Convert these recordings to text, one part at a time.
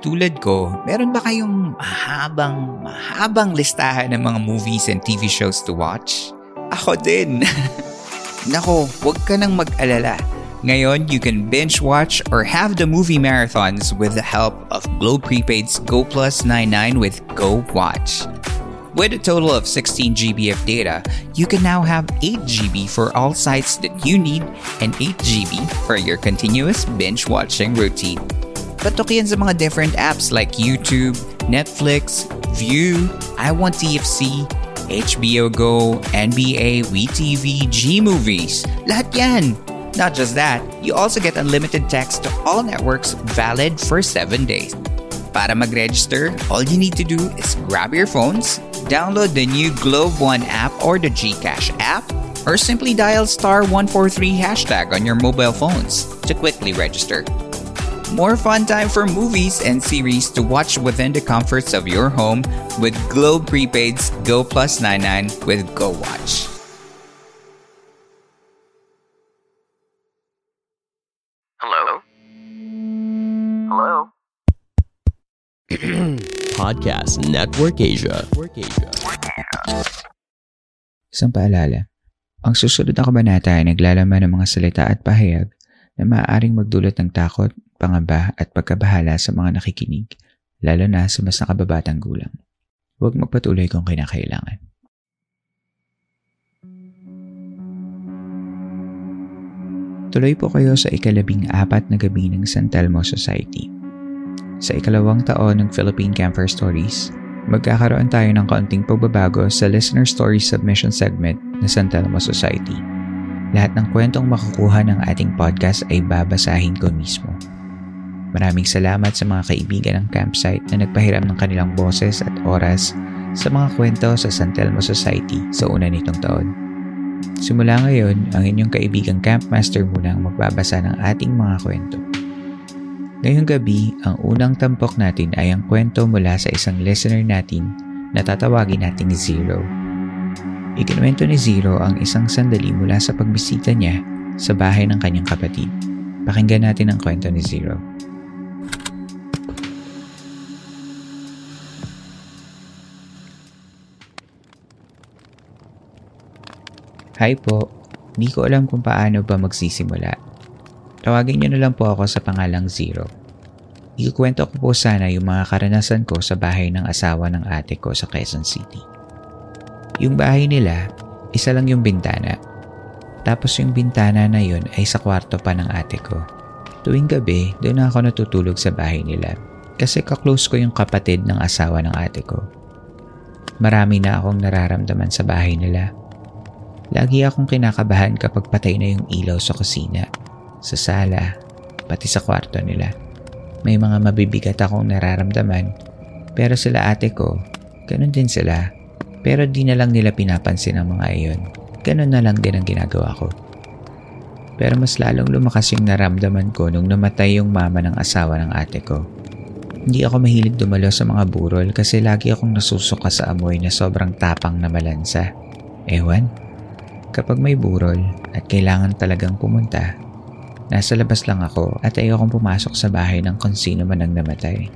Tulad ko, meron ba kayong mahabang, mahabang listahan ng mga movies and TV shows to watch? Ako din. Nako, huwag ka nang mag-alala. Ngayon, you can binge watch or have the movie marathons with the help of Globe Prepaid's Go Plus 99 with Go Watch. With a total of 16 GB of data, you can now have 8 GB for all sites that you need and 8 GB for your continuous binge watching routine. Patok yan sa mga different apps like YouTube, Netflix, View, I Want TFC, HBO Go, NBA, WeTV, G-Movies. Lahat yan! Not just that, you also get unlimited text to all networks valid for 7 days. Para mag-register, all you need to do is grab your phones, download the new Globe One app or the GCash app, or simply dial star 143 hashtag on your mobile phones to quickly register. More fun time for movies and series to watch within the comforts of your home with Globe Prepaid's Go Plus 99 with Go Watch. Hello? Hello? Podcast Network Asia. Isang paalala, ang susunod na kabanata ay naglalaman ng mga salita at pahayag na maaaring magdulot ng takot, pangamba at pagkabahala sa mga nakikinig, lalo na sa mas nakababatang gulang. Huwag magpatuloy kung kinakailangan. Tuloy po kayo sa ikalabing apat na gabi ng San Telmo Society. Sa ikalawang taon ng Philippine Camper Stories, magkakaroon tayo ng kaunting pagbabago sa listener story submission segment na San Telmo Society. Lahat ng kwentong makukuha ng ating podcast ay babasahin ko mismo. Maraming salamat sa mga kaibigan ng campsite na nagpahiram ng kanilang boses at oras sa mga kwento sa San Telmo Society sa una nitong taon. Simula ngayon, ang inyong kaibigang campmaster muna ang magbabasa ng ating mga kwento. Ngayong gabi, ang unang tampok natin ay ang kwento mula sa isang listener natin na tatawagin nating Zero. Ikinuwento ni Zero ang isang sandali mula sa pagbisita niya sa bahay ng kanyang kapatid. Pakinggan natin ang kwento ni Zero. Hi po, di ko alam kung paano ba magsisimula. Tawagin niyo na lang po ako sa pangalang Zero. Ikukwento ko po sana yung mga karanasan ko sa bahay ng asawa ng ate ko sa Quezon City. Yung bahay nila, isa lang yung bintana. Tapos yung bintana na yun ay sa kwarto pa ng ate ko. Tuwing gabi, doon ako natutulog sa bahay nila kasi kaklose ko yung kapatid ng asawa ng ate ko. Marami na akong nararamdaman sa bahay nila. Lagi akong kinakabahan kapag patay na yung ilaw sa kusina, sa sala, pati sa kwarto nila. May mga mabibigat akong nararamdaman pero sila ate ko, ganun din sila. Pero di na lang nila pinapansin ang mga iyon. Ganun na lang din ang ginagawa ko. Pero mas lalong lumakas yung naramdaman ko nung namatay yung mama ng asawa ng ate ko. Hindi ako mahilig dumalo sa mga burol kasi lagi akong nasusuka sa amoy na sobrang tapang na malansa. Ewan, kapag may burol at kailangan talagang pumunta, nasa labas lang ako at ayokong pumasok sa bahay ng kung man ang namatay.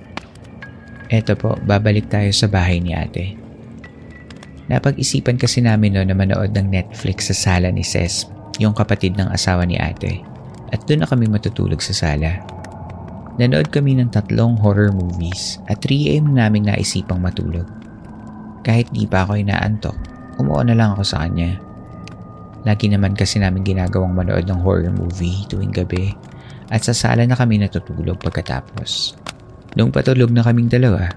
Eto po, babalik tayo sa bahay ni ate. Napag-isipan kasi namin noon na manood ng Netflix sa sala ni Ces, yung kapatid ng asawa ni ate. At doon na kami matutulog sa sala. Nanood kami ng tatlong horror movies at 3am naming naisipang matulog. Kahit di pa ako inaantok, umuo na lang ako sa kanya. Lagi naman kasi namin ginagawang manood ng horror movie tuwing gabi at sa sala na kami natutulog pagkatapos. Nung patulog na kaming dalawa,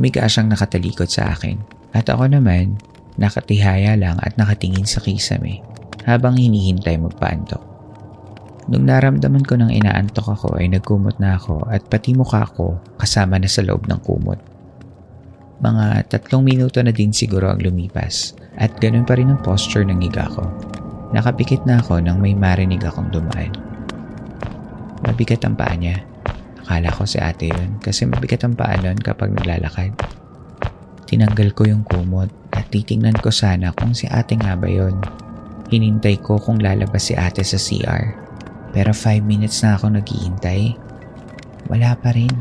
Humiga siyang nakatalikod sa akin at ako naman nakatihaya lang at nakatingin sa kisame habang hinihintay magpaantok. Nung naramdaman ko ng inaantok ako ay nagkumot na ako at pati mukha ko kasama na sa loob ng kumot. Mga tatlong minuto na din siguro ang lumipas at ganun pa rin ang posture ng higa ko. Nakapikit na ako nang may marinig akong dumaan. Mabigat ang paa niya. Akala ko si ate yun kasi mabigat ang paa nun kapag naglalakad. Tinanggal ko yung kumot at titingnan ko sana kung si ate nga ba yun. Hinintay ko kung lalabas si ate sa CR pero 5 minutes na ako naghihintay. Wala pa rin.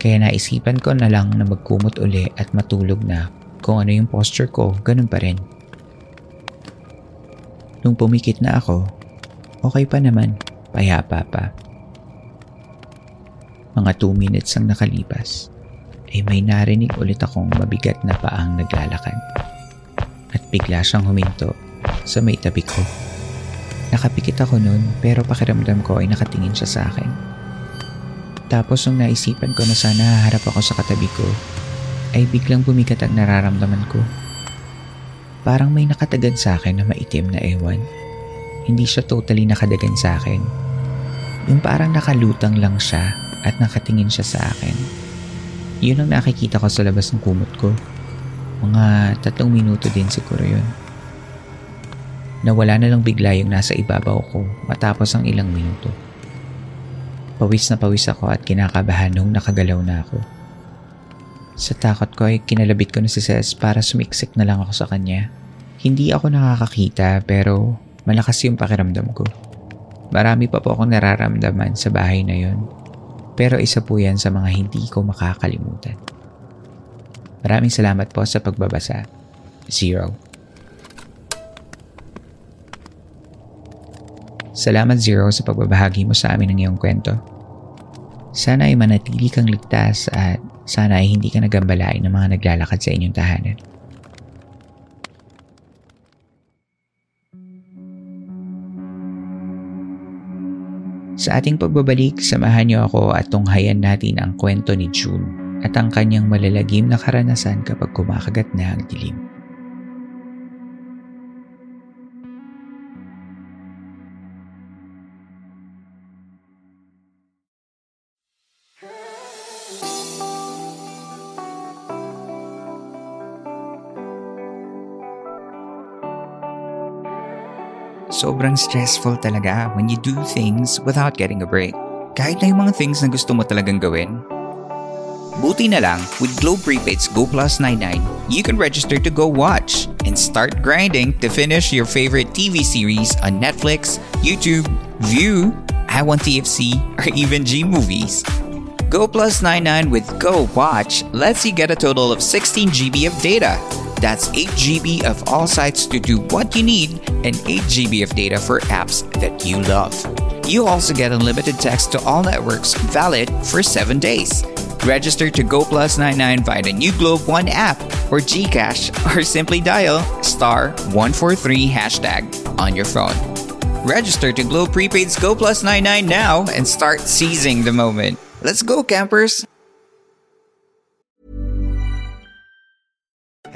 Kaya naisipan ko na lang na magkumot uli at matulog na kung ano yung posture ko, ganun pa rin. Nung pumikit na ako, okay pa naman, payapa pa. Mga 2 minutes ang nakalipas, ay may narinig ulit akong mabigat na paang naglalakad. At bigla siyang huminto sa may tabi ko. Nakapikit ako noon pero pakiramdam ko ay nakatingin siya sa akin. Tapos nung naisipan ko na sana haharap ako sa katabi ko, ay biglang bumigat ang nararamdaman ko. Parang may nakatagan sa akin na maitim na ewan. Hindi siya totally nakadagan sa akin. Yung parang nakalutang lang siya at nakatingin siya sa akin. Yun ang nakikita ko sa labas ng kumot ko. Mga tatlong minuto din siguro yun. Nawala na lang bigla yung nasa ibabaw ko matapos ang ilang minuto. Pawis na pawis ako at kinakabahan nung nakagalaw na ako. Sa takot ko ay kinalabit ko na si Ces para sumiksik na lang ako sa kanya. Hindi ako nakakakita pero malakas yung pakiramdam ko. Marami pa po akong nararamdaman sa bahay na yon. Pero isa po yan sa mga hindi ko makakalimutan. Maraming salamat po sa pagbabasa. Zero. Salamat Zero sa pagbabahagi mo sa amin ng iyong kwento. Sana ay manatili kang ligtas at sana ay hindi ka nagambalain ng mga naglalakad sa inyong tahanan. Sa ating pagbabalik, samahan niyo ako at tunghayan natin ang kwento ni June at ang kanyang malalagim na karanasan kapag kumakagat na ang dilim. Sobrang stressful talaga when you do things without getting a break. Kahit na yung mga things na gusto mo talagang gawin. Buti na lang, with Globe Prepaid's Go Plus 99, you can register to go watch and start grinding to finish your favorite TV series on Netflix, YouTube, View, I Want TFC, or even G Movies. Go Plus 99 with Go Watch lets you get a total of 16 GB of data That's 8 GB of all sites to do what you need and 8 GB of data for apps that you love. You also get unlimited text to all networks valid for 7 days. Register to Go Plus 99 via the new Globe One app or Gcash or simply dial star 143 hashtag on your phone. Register to Globe Prepaid's Go Plus 99 now and start seizing the moment. Let's go, campers!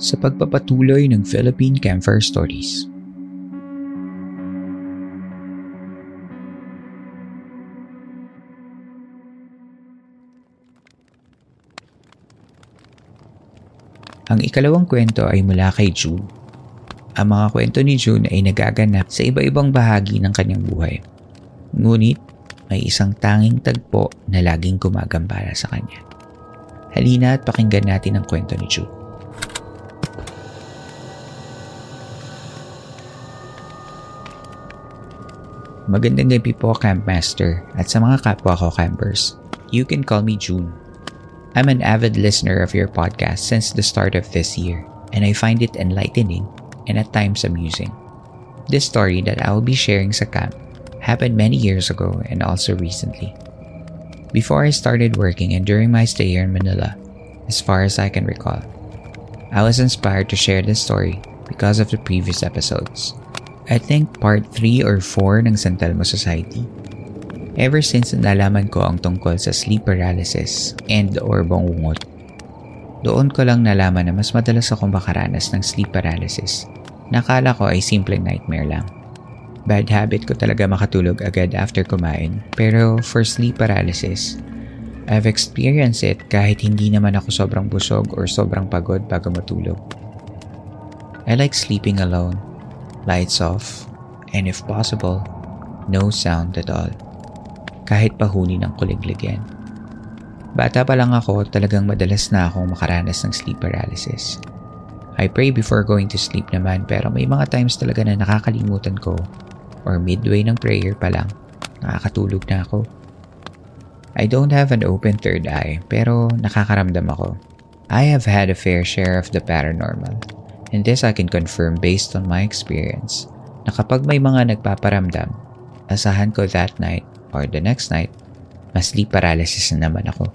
sa pagpapatuloy ng Philippine Camper Stories. Ang ikalawang kwento ay mula kay June. Ang mga kwento ni June ay nagaganap sa iba-ibang bahagi ng kanyang buhay. Ngunit may isang tanging tagpo na laging gumagambala sa kanya. Halina at pakinggan natin ang kwento ni June. Magandang gabi po, Campmaster, at sa mga kapwa ko campers. You can call me June. I'm an avid listener of your podcast since the start of this year, and I find it enlightening and at times amusing. This story that I will be sharing sa camp happened many years ago and also recently. Before I started working and during my stay here in Manila, as far as I can recall, I was inspired to share this story because of the previous episodes. I think part 3 or 4 ng San Telmo Society. Ever since nalaman ko ang tungkol sa sleep paralysis and or bangungot, doon ko lang nalaman na mas madalas akong makaranas ng sleep paralysis. Nakala ko ay simpleng nightmare lang. Bad habit ko talaga makatulog agad after kumain. Pero for sleep paralysis, I've experienced it kahit hindi naman ako sobrang busog or sobrang pagod bago matulog. I like sleeping alone lights off, and if possible, no sound at all. Kahit pahuni ng kuliglig yan. Bata pa lang ako, talagang madalas na akong makaranas ng sleep paralysis. I pray before going to sleep naman pero may mga times talaga na nakakalimutan ko or midway ng prayer pa lang, nakakatulog na ako. I don't have an open third eye pero nakakaramdam ako. I have had a fair share of the paranormal And this I can confirm based on my experience na kapag may mga nagpaparamdam, asahan ko that night or the next night, mas sleep paralysis na naman ako.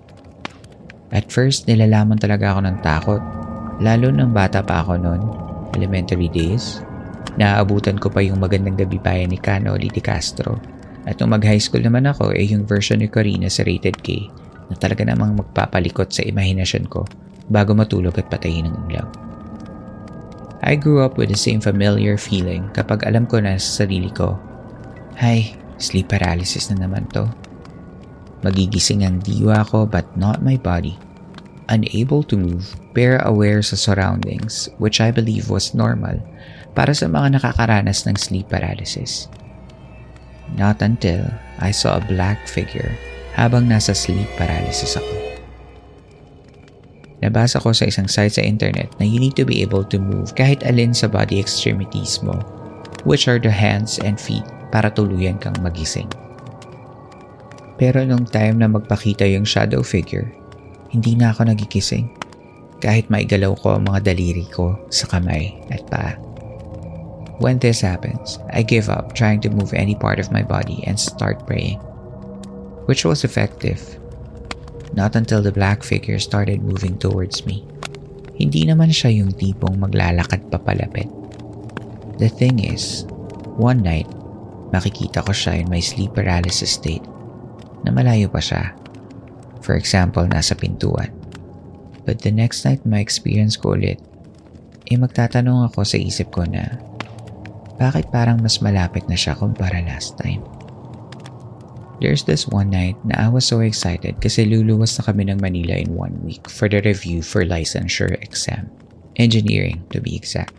At first, nilalaman talaga ako ng takot. Lalo nang bata pa ako noon, elementary days. Naaabutan ko pa yung magandang gabi bayan ni Cano Di Castro. At nung mag-high school naman ako, eh yung version ni Corina sa Rated K na talaga namang magpapalikot sa imahinasyon ko bago matulog at patayin ng ilaw. I grew up with the same familiar feeling kapag alam ko na sa sarili ko, Hay, sleep paralysis na naman to. Magigising ang diwa ko but not my body. Unable to move, pero aware sa surroundings which I believe was normal para sa mga nakakaranas ng sleep paralysis. Not until I saw a black figure habang nasa sleep paralysis ako. Nabasa ko sa isang site sa internet na you need to be able to move kahit alin sa body extremities mo, which are the hands and feet para tuluyan kang magising. Pero nung time na magpakita yung shadow figure, hindi na ako nagigising. Kahit maigalaw ko ang mga daliri ko sa kamay at paa. When this happens, I give up trying to move any part of my body and start praying. Which was effective Not until the black figure started moving towards me. Hindi naman siya yung tipong maglalakad papalapit. The thing is, one night, makikita ko siya in my sleep paralysis state na malayo pa siya. For example, nasa pintuan. But the next night my experience ko ulit, eh magtatanong ako sa isip ko na bakit parang mas malapit na siya kumpara last time. There's this one night na I was so excited kasi luluwas na kami ng Manila in one week for the review for licensure exam. Engineering, to be exact.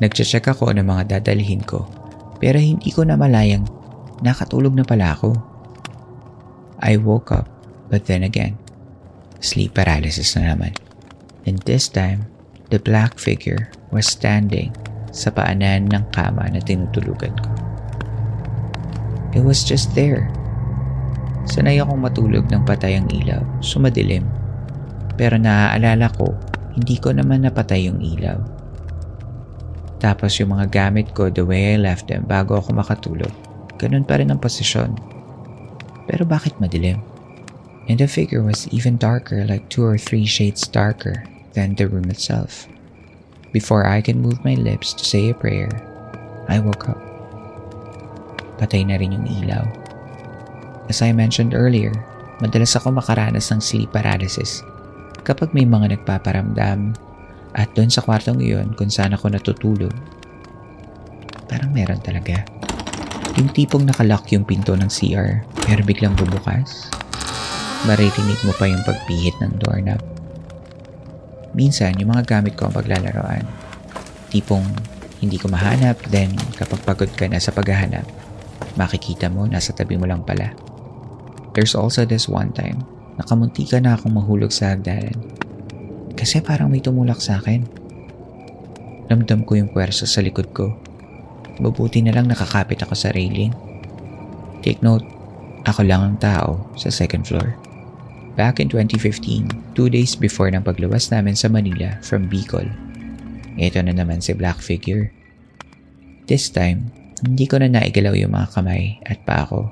Nagche-check ako ng mga dadalhin ko pero hindi ko na malayang nakatulog na pala ako. I woke up but then again, sleep paralysis na naman. And this time, the black figure was standing sa paanan ng kama na tinutulugan ko. It was just there. Sanay akong matulog ng patay ang ilaw, sumadilim. Pero naaalala ko, hindi ko naman napatay yung ilaw. Tapos yung mga gamit ko the way I left them bago ako makatulog, ganun pa rin ang posisyon. Pero bakit madilim? And the figure was even darker like two or three shades darker than the room itself. Before I can move my lips to say a prayer, I woke up patay na rin yung ilaw. As I mentioned earlier, madalas ako makaranas ng sleep paralysis kapag may mga nagpaparamdam at doon sa kwartong iyon kung saan ako natutulog. Parang meron talaga. Yung tipong nakalock yung pinto ng CR pero biglang bubukas. Maririnig mo pa yung pagpihit ng doorknob. minsan yung mga gamit ko ang paglalaroan. Tipong hindi ko mahanap, then kapag pagod ka na sa paghahanap, makikita mo nasa tabi mo lang pala. There's also this one time, nakamunti ka na akong mahulog sa hagdanan. Kasi parang may tumulak sa akin. Ramdam ko yung puwersa sa likod ko. Mabuti na lang nakakapit ako sa railing. Take note, ako lang ang tao sa second floor. Back in 2015, two days before ng pagluwas namin sa Manila from Bicol. Ito na naman si Black Figure. This time, hindi ko na naigalaw yung mga kamay at pa ako.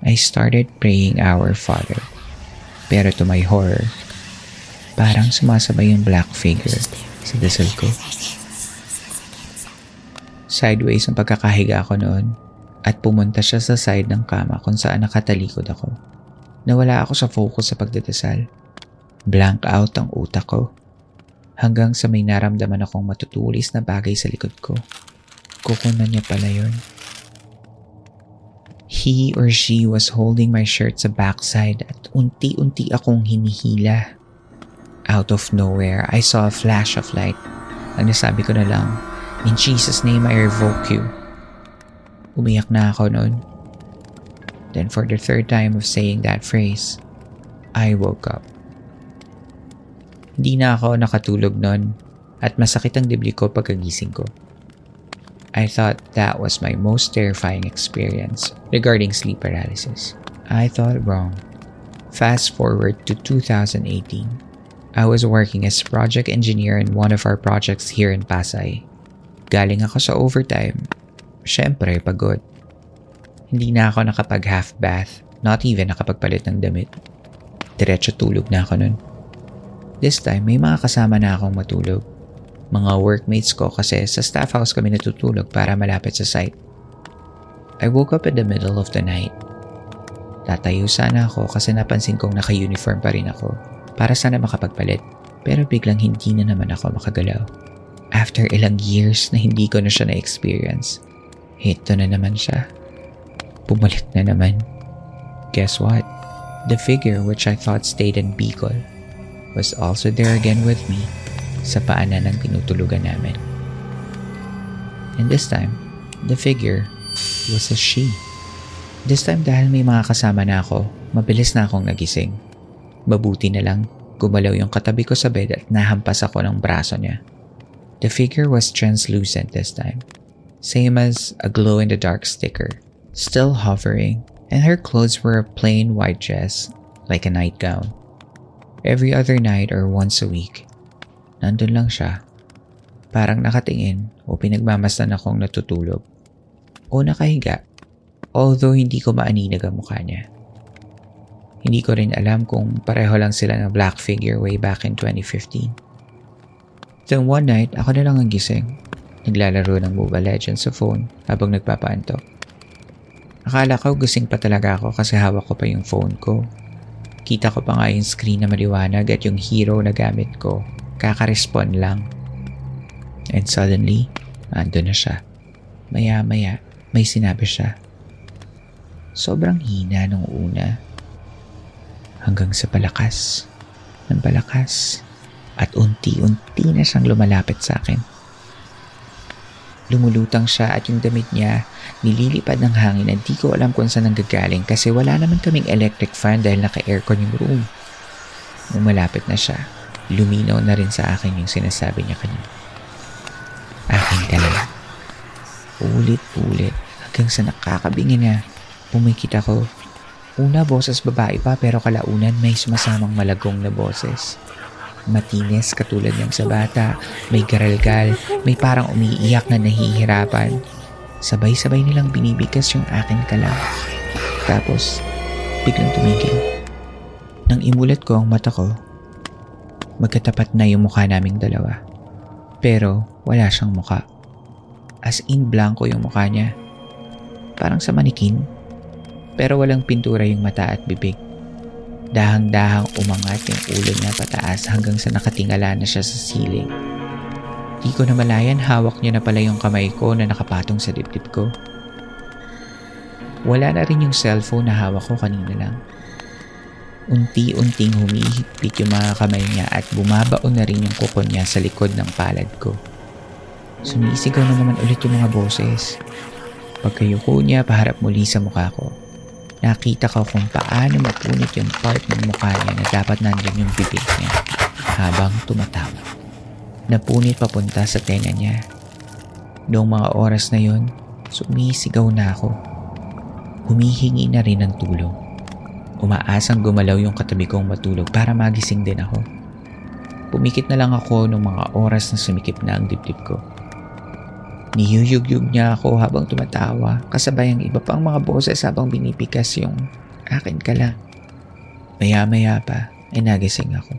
I started praying our Father. Pero to my horror, parang sumasabay yung black figure sa dasal ko. Sideways ang pagkakahiga ako noon at pumunta siya sa side ng kama kung saan nakatalikod ako. Nawala ako sa focus sa pagdadasal. Blank out ang utak ko. Hanggang sa may naramdaman akong matutulis na bagay sa likod ko. Kukunan niya pala yun. He or she was holding my shirt sa backside at unti-unti akong hinihila. Out of nowhere, I saw a flash of light. Ang nasabi ko na lang, In Jesus' name, I revoke you. Umiyak na ako noon. Then for the third time of saying that phrase, I woke up. Hindi na ako nakatulog noon at masakit ang dibli ko pagkagising ko. I thought that was my most terrifying experience regarding sleep paralysis. I thought wrong. Fast forward to 2018. I was working as project engineer in one of our projects here in Pasay. Galing ako sa overtime. Siyempre, pagod. Hindi na ako nakapag half bath, not even nakapagpalit ng damit. Diretso tulog na ako nun. This time, may mga kasama na akong matulog. Mga workmates ko kasi sa staff house kami natutulog para malapit sa site. I woke up in the middle of the night. Tatayo sana ako kasi napansin kong naka-uniform pa rin ako para sana makapagpalit pero biglang hindi na naman ako makagalaw. After ilang years na hindi ko na siya na-experience, ito na naman siya. Bumalik na naman. Guess what? The figure which I thought stayed in Bicol was also there again with me sa paanan ng tinutulugan namin. And this time, the figure was a she. This time dahil may mga kasama na ako, mabilis na akong nagising. Mabuti na lang, gumalaw yung katabi ko sa bed at nahampas ako ng braso niya. The figure was translucent this time. Same as a glow-in-the-dark sticker. Still hovering, and her clothes were a plain white dress, like a nightgown. Every other night or once a week, nandun lang siya. Parang nakatingin o pinagmamasdan akong natutulog. O nakahiga, although hindi ko maaninag ang mukha niya. Hindi ko rin alam kung pareho lang sila ng black figure way back in 2015. Then one night, ako na lang ang gising. Naglalaro ng Mobile Legends sa phone habang nagpapaantok. Akala ko gising pa talaga ako kasi hawak ko pa yung phone ko. Kita ko pa nga yung screen na maliwanag at yung hero na gamit ko. Kaka-respond lang. And suddenly, ando na siya. Maya-maya, may sinabi siya. Sobrang hina nung una. Hanggang sa palakas. Ng palakas. At unti-unti na siyang lumalapit sa akin. Lumulutang siya at yung damit niya nililipad ng hangin at di ko alam kung saan nanggagaling kasi wala naman kaming electric fan dahil naka-aircon yung room. Nung malapit na siya, luminaw na rin sa akin yung sinasabi niya kanina. Akin ka lang. Ulit-ulit hanggang sa nakakabingi na pumikit ako. Una boses babae pa pero kalaunan may sumasamang malagong na boses. Matinis katulad ng sa bata, may garalgal, may parang umiiyak na nahihirapan. Sabay-sabay nilang binibigkas yung akin kala. Tapos, biglang tumigil. Nang imulat ko ang mata ko, magkatapat na yung mukha naming dalawa. Pero wala siyang mukha. As in blanco yung mukha niya. Parang sa manikin. Pero walang pintura yung mata at bibig. Dahang-dahang umangat yung ulo niya pataas hanggang sa nakatingala na siya sa ceiling. Di ko na malayan hawak niya na pala yung kamay ko na nakapatong sa dibdib ko. Wala na rin yung cellphone na hawak ko kanina lang. Unti-unting humihigpit yung mga kamay niya at bumabaon na rin yung kuko niya sa likod ng palad ko. Sumisigaw na naman ulit yung mga boses. Pagkayuko niya paharap muli sa mukha ko, nakita ko kung paano mapunit yung part ng mukha niya na dapat nandyan yung bibig niya habang tumatawa. Napunit papunta sa tenga niya. Noong mga oras na yon, sumisigaw na ako. Humihingi na rin ng tulong. Umaasang gumalaw yung katabi kong matulog para magising din ako. Pumikit na lang ako nung mga oras na sumikip na ang dibdib ko. Niyuyugyug niya ako habang tumatawa kasabay ang iba pang mga boses habang binipikas yung akin ka lang. Maya-maya pa ay nagising ako.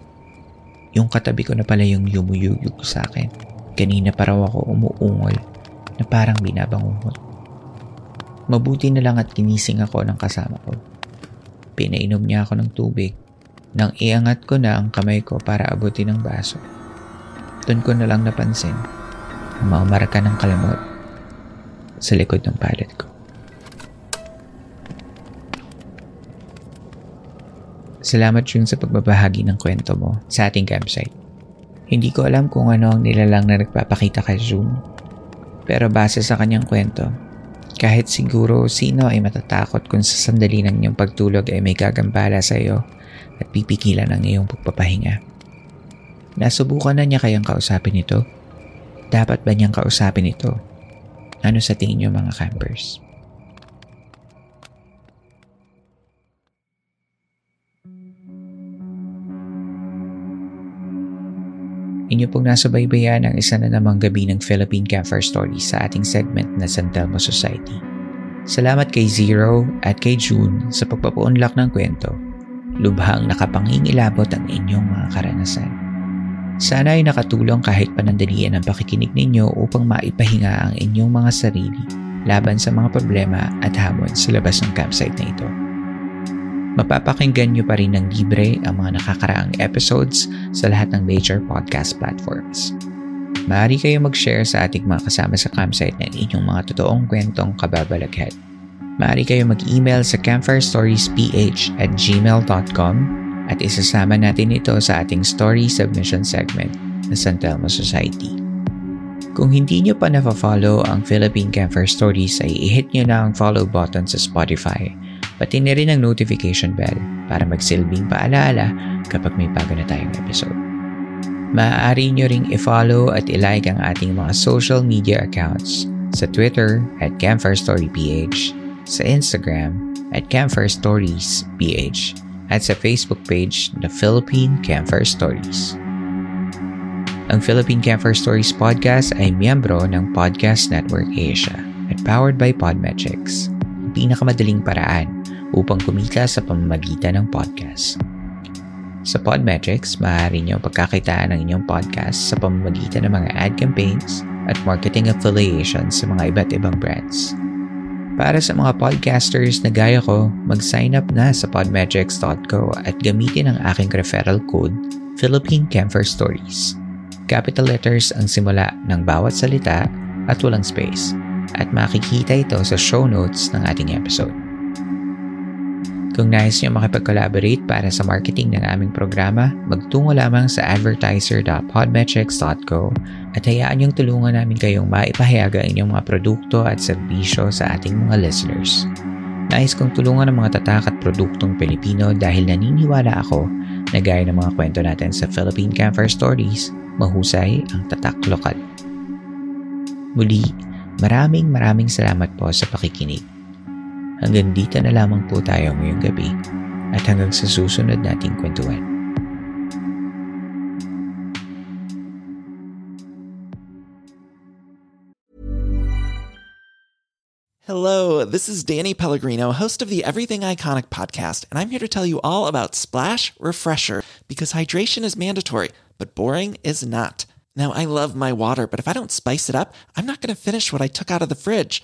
Yung katabi ko na pala yung yumuyugyug sa akin. Kanina pa raw ako umuungol na parang binabangungot. Mabuti na lang at kinising ako ng kasama ko. Pinainom niya ako ng tubig nang iangat ko na ang kamay ko para abutin ng baso. Doon ko na lang napansin Umamarka ng kalamot sa likod ng palad ko. Salamat yun sa pagbabahagi ng kwento mo sa ating campsite. Hindi ko alam kung ano ang nilalang na nagpapakita kay June. Pero base sa kanyang kwento, kahit siguro sino ay matatakot kung sa sandali ng iyong pagtulog ay may gagambala sa iyo at pipigilan ang iyong pagpapahinga. Nasubukan na niya kayang kausapin ito dapat ba niyang kausapin ito? Ano sa tingin niyo mga campers? Inyo pong nasubaybayan ang isa na namang gabi ng Philippine Campfire Stories sa ating segment na San Telmo Society. Salamat kay Zero at kay June sa pagpapaunlak ng kwento. Lubhang nakapangingilabot ang inyong mga karanasan. Sana ay nakatulong kahit panandalian ang pakikinig ninyo upang maipahinga ang inyong mga sarili laban sa mga problema at hamon sa labas ng campsite na ito. Mapapakinggan nyo pa rin ng libre ang mga nakakaraang episodes sa lahat ng major podcast platforms. Maaari kayo mag-share sa ating mga kasama sa campsite ng inyong mga totoong kwentong kababalaghan. Maaari kayo mag-email sa campfirestoriesph at gmail.com at isasama natin ito sa ating story submission segment na San Telmo Society. Kung hindi nyo pa na-follow ang Philippine Camper Stories ay i-hit nyo na ang follow button sa Spotify pati na rin ang notification bell para magsilbing paalaala kapag may bago na tayong episode. Maaari nyo ring i-follow at i-like ang ating mga social media accounts sa Twitter at Campfire Story PH, sa Instagram at Campfire Stories PH, at sa Facebook page na Philippine Campfire Stories. Ang Philippine Campfire Stories podcast ay miyembro ng Podcast Network Asia at powered by Podmetrics, ang pinakamadaling paraan upang kumita sa pamamagitan ng podcast. Sa Podmetrics, maaari niyo pagkakitaan ng inyong podcast sa pamamagitan ng mga ad campaigns at marketing affiliations sa mga iba't ibang brands. Para sa mga podcasters na gaya ko, mag-sign up na sa podmetrics.co at gamitin ang aking referral code Philippine Camphor Stories. Capital letters ang simula ng bawat salita at walang space at makikita ito sa show notes ng ating episode. Kung nais nyo makipag-collaborate para sa marketing ng aming programa, magtungo lamang sa advertiser.podmetrics.co at hayaan niyong tulungan namin kayong maipahayaga inyong mga produkto at serbisyo sa ating mga listeners. Nais kong tulungan ang mga tatak at produktong Pilipino dahil naniniwala ako na gaya ng mga kwento natin sa Philippine Camper Stories, mahusay ang tatak lokal. Muli, maraming maraming salamat po sa pakikinig. Hanggang dito na lamang po tayo ngayong gabi at hanggang sa susunod nating kwentuhan. Hello, this is Danny Pellegrino, host of the Everything Iconic podcast, and I'm here to tell you all about Splash Refresher because hydration is mandatory, but boring is not. Now, I love my water, but if I don't spice it up, I'm not going to finish what I took out of the fridge.